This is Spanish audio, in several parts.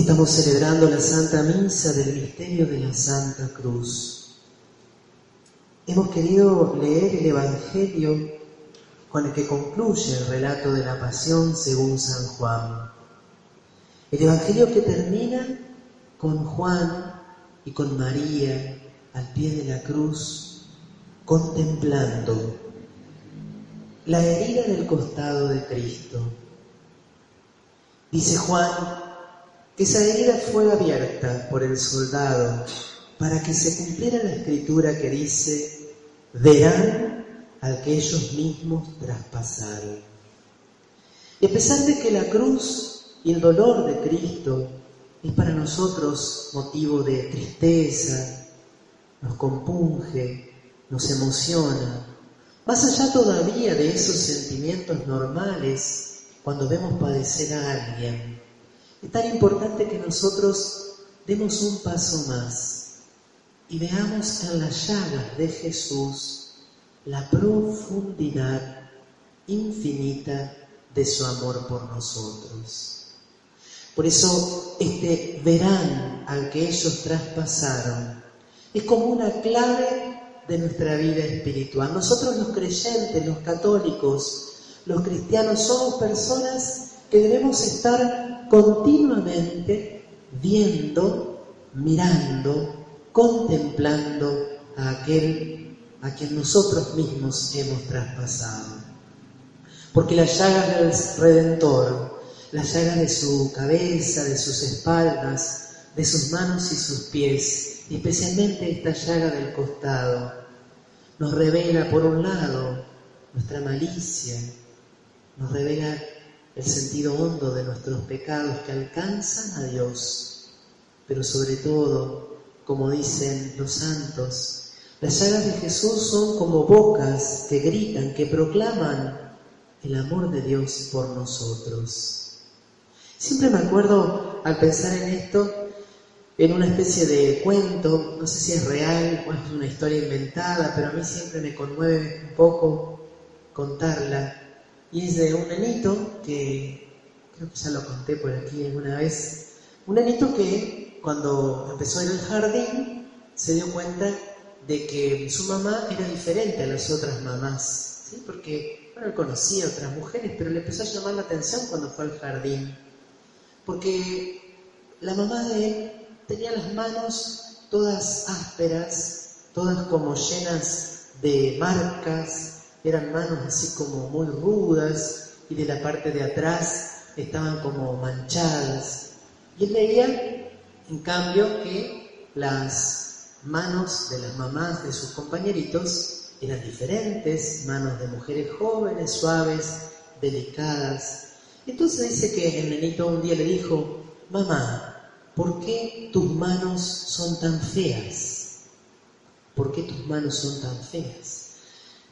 Estamos celebrando la Santa Misa del misterio de la Santa Cruz. Hemos querido leer el Evangelio con el que concluye el relato de la pasión según San Juan. El Evangelio que termina con Juan y con María al pie de la cruz, contemplando la herida del costado de Cristo. Dice Juan, esa herida fue abierta por el soldado para que se cumpliera la escritura que dice, verán al que ellos mismos traspasaron. Y a pesar de que la cruz y el dolor de Cristo es para nosotros motivo de tristeza, nos compunge, nos emociona, más allá todavía de esos sentimientos normales cuando vemos padecer a alguien, es tan importante que nosotros demos un paso más y veamos en las llagas de Jesús la profundidad infinita de su amor por nosotros. Por eso este verán al que ellos traspasaron es como una clave de nuestra vida espiritual. Nosotros los creyentes, los católicos, los cristianos somos personas que debemos estar continuamente viendo, mirando, contemplando a aquel a quien nosotros mismos hemos traspasado. Porque las llagas del Redentor, las llagas de su cabeza, de sus espaldas, de sus manos y sus pies, especialmente esta llaga del costado, nos revela por un lado nuestra malicia, nos revela el sentido hondo de nuestros pecados que alcanzan a Dios, pero sobre todo, como dicen los santos, las llagas de Jesús son como bocas que gritan, que proclaman el amor de Dios por nosotros. Siempre me acuerdo al pensar en esto en una especie de cuento, no sé si es real o es una historia inventada, pero a mí siempre me conmueve un poco contarla y es de un nenito que, creo que ya lo conté por aquí alguna vez, un nenito que cuando empezó en el jardín se dio cuenta de que su mamá era diferente a las otras mamás, ¿sí? porque bueno, él conocía otras mujeres, pero le empezó a llamar la atención cuando fue al jardín, porque la mamá de él tenía las manos todas ásperas, todas como llenas de marcas, eran manos así como muy rudas y de la parte de atrás estaban como manchadas. Y él veía, en cambio, que las manos de las mamás de sus compañeritos eran diferentes, manos de mujeres jóvenes, suaves, delicadas. Entonces dice que el nenito un día le dijo, mamá, ¿por qué tus manos son tan feas? ¿Por qué tus manos son tan feas?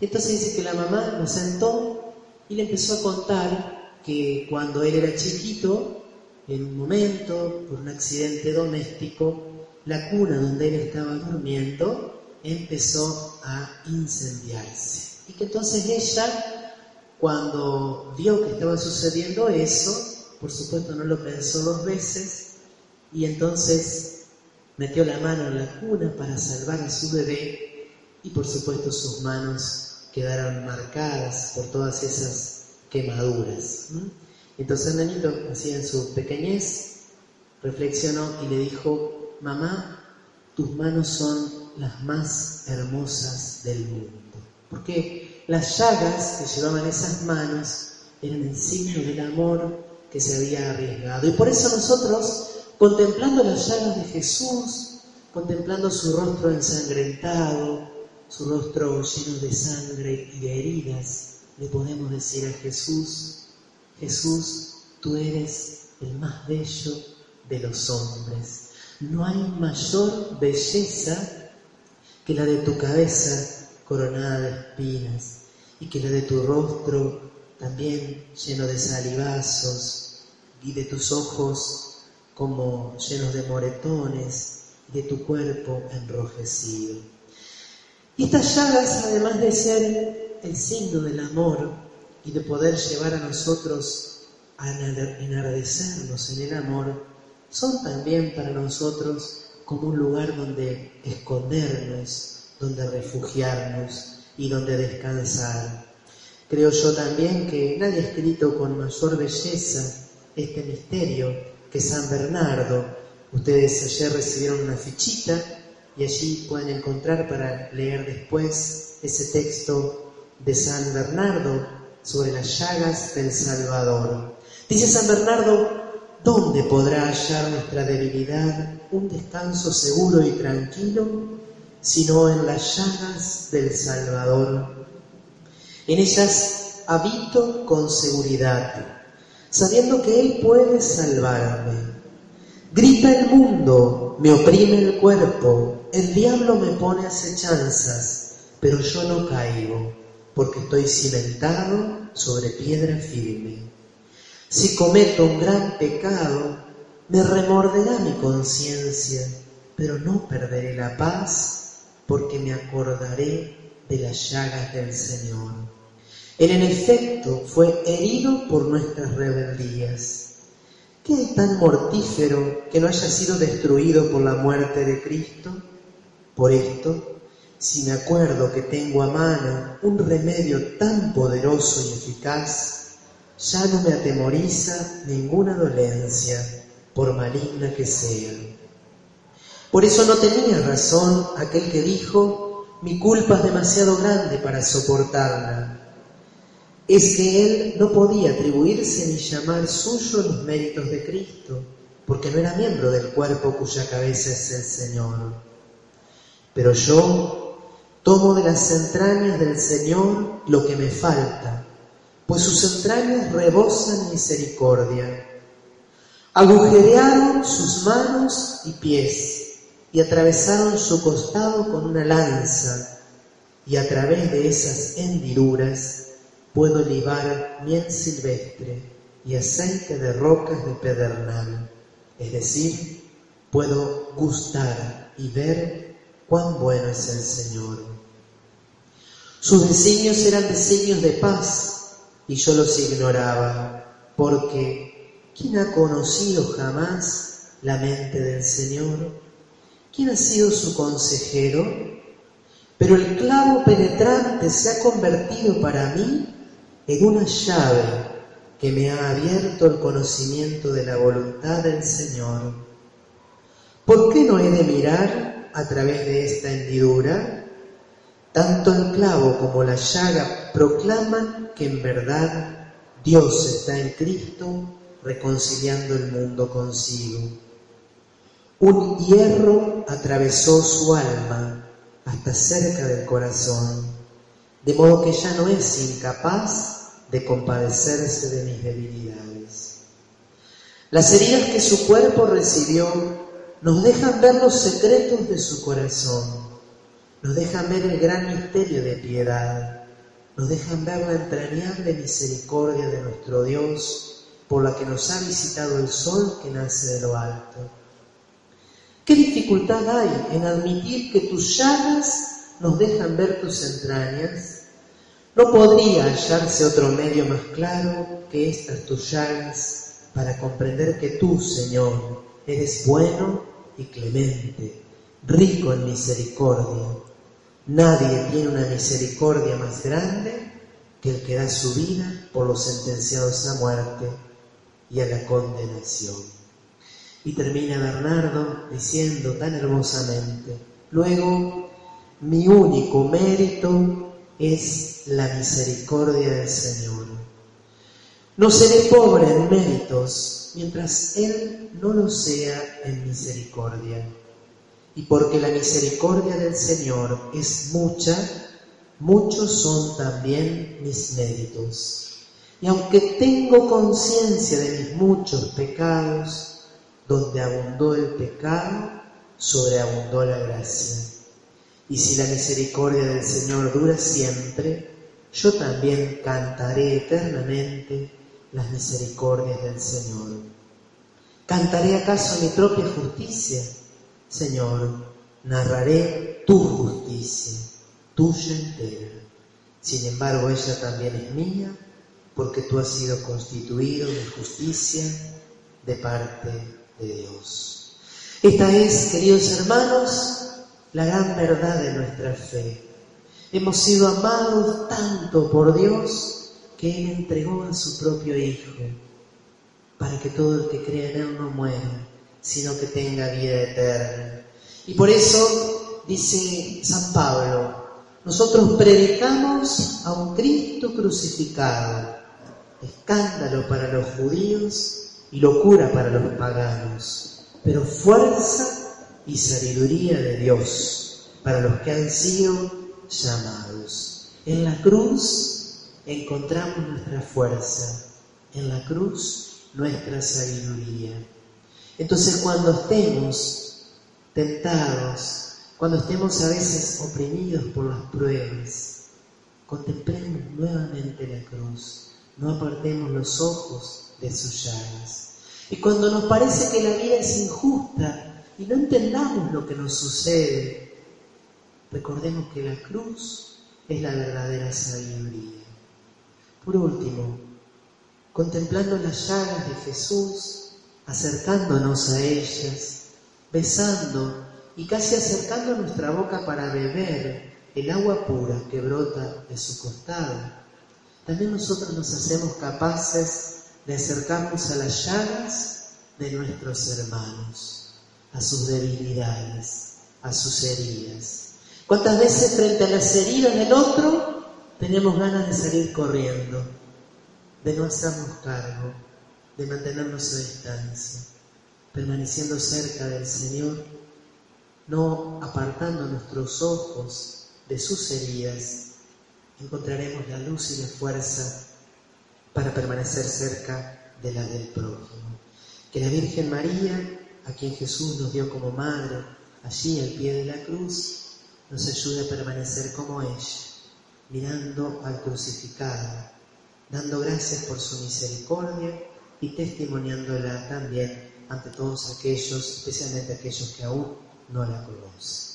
Entonces dice que la mamá lo sentó y le empezó a contar que cuando él era chiquito, en un momento, por un accidente doméstico, la cuna donde él estaba durmiendo empezó a incendiarse. Y que entonces ella, cuando vio que estaba sucediendo eso, por supuesto no lo pensó dos veces, y entonces metió la mano en la cuna para salvar a su bebé, y por supuesto sus manos quedaron marcadas por todas esas quemaduras. Entonces el nenito, así en su pequeñez, reflexionó y le dijo, mamá, tus manos son las más hermosas del mundo. Porque las llagas que llevaban esas manos eran el signo del amor que se había arriesgado. Y por eso nosotros, contemplando las llagas de Jesús, contemplando su rostro ensangrentado, su rostro lleno de sangre y de heridas, le podemos decir a Jesús, Jesús, tú eres el más bello de los hombres. No hay mayor belleza que la de tu cabeza coronada de espinas y que la de tu rostro también lleno de salivazos y de tus ojos como llenos de moretones y de tu cuerpo enrojecido. Estas llagas, además de ser el signo del amor y de poder llevar a nosotros a enardecernos en el amor, son también para nosotros como un lugar donde escondernos, donde refugiarnos y donde descansar. Creo yo también que nadie ha escrito con mayor belleza este misterio que San Bernardo. Ustedes ayer recibieron una fichita y allí pueden encontrar para leer después ese texto de San Bernardo sobre las llagas del Salvador. Dice San Bernardo, ¿dónde podrá hallar nuestra debilidad un descanso seguro y tranquilo sino en las llagas del Salvador? En ellas habito con seguridad, sabiendo que Él puede salvarme. Grita el mundo, me oprime el cuerpo, el diablo me pone acechanzas, pero yo no caigo, porque estoy cimentado sobre piedra firme. Si cometo un gran pecado, me remorderá mi conciencia, pero no perderé la paz, porque me acordaré de las llagas del Señor. Él en efecto fue herido por nuestras rebeldías. ¿Qué es tan mortífero que no haya sido destruido por la muerte de Cristo? Por esto, si me acuerdo que tengo a mano un remedio tan poderoso y eficaz, ya no me atemoriza ninguna dolencia, por maligna que sea. Por eso no tenía razón aquel que dijo, mi culpa es demasiado grande para soportarla. Es que él no podía atribuirse ni llamar suyo los méritos de Cristo, porque no era miembro del cuerpo cuya cabeza es el Señor. Pero yo tomo de las entrañas del Señor lo que me falta, pues sus entrañas rebosan misericordia. Agujerearon sus manos y pies y atravesaron su costado con una lanza, y a través de esas hendiduras puedo libar miel silvestre y aceite de rocas de pedernal, es decir, puedo gustar y ver cuán bueno es el Señor. Sus designios eran designios de paz y yo los ignoraba, porque ¿quién ha conocido jamás la mente del Señor? ¿Quién ha sido su consejero? Pero el clavo penetrante se ha convertido para mí en una llave que me ha abierto el conocimiento de la voluntad del Señor. ¿Por qué no he de mirar a través de esta hendidura, tanto el clavo como la llaga proclaman que en verdad Dios está en Cristo reconciliando el mundo consigo. Un hierro atravesó su alma hasta cerca del corazón, de modo que ya no es incapaz de compadecerse de mis debilidades. Las heridas que su cuerpo recibió nos dejan ver los secretos de su corazón, nos dejan ver el gran misterio de piedad, nos dejan ver la entrañable misericordia de nuestro Dios por la que nos ha visitado el sol que nace de lo alto. ¿Qué dificultad hay en admitir que tus llagas nos dejan ver tus entrañas? No podría hallarse otro medio más claro que estas tus llagas para comprender que tú, Señor, eres bueno y clemente, rico en misericordia. Nadie tiene una misericordia más grande que el que da su vida por los sentenciados a muerte y a la condenación. Y termina Bernardo diciendo tan hermosamente, luego, mi único mérito es la misericordia del Señor. No seré pobre en méritos mientras Él no lo sea en misericordia. Y porque la misericordia del Señor es mucha, muchos son también mis méritos. Y aunque tengo conciencia de mis muchos pecados, donde abundó el pecado, sobreabundó la gracia. Y si la misericordia del Señor dura siempre, yo también cantaré eternamente las misericordias del Señor. ¿Cantaré acaso mi propia justicia? Señor, narraré tu justicia, tuya entera. Sin embargo, ella también es mía, porque tú has sido constituido de justicia de parte de Dios. Esta es, queridos hermanos, la gran verdad de nuestra fe. Hemos sido amados tanto por Dios que Él entregó a su propio Hijo para que todo el que crea en Él no muera, sino que tenga vida eterna. Y por eso dice San Pablo, nosotros predicamos a un Cristo crucificado, escándalo para los judíos y locura para los paganos, pero fuerza y sabiduría de Dios para los que han sido llamados. En la cruz encontramos nuestra fuerza, en la cruz nuestra sabiduría. Entonces cuando estemos tentados, cuando estemos a veces oprimidos por las pruebas, contemplemos nuevamente la cruz, no apartemos los ojos de sus llagas. Y cuando nos parece que la vida es injusta y no entendamos lo que nos sucede, recordemos que la cruz es la verdadera sabiduría. Por último, contemplando las llagas de Jesús, acercándonos a ellas, besando y casi acercando nuestra boca para beber el agua pura que brota de su costado, también nosotros nos hacemos capaces de acercarnos a las llagas de nuestros hermanos, a sus debilidades, a sus heridas. ¿Cuántas veces frente a las heridas del otro tenemos ganas de salir corriendo, de no hacernos cargo, de mantenernos a distancia, permaneciendo cerca del Señor no apartando nuestros ojos de sus heridas, encontraremos la luz y la fuerza para permanecer cerca de la del prójimo. Que la Virgen María, a quien Jesús nos dio como madre, allí al pie de la cruz, nos ayude a permanecer como ella, mirando al crucificado, dando gracias por su misericordia y testimoniándola también ante todos aquellos, especialmente aquellos que aún no la conoce.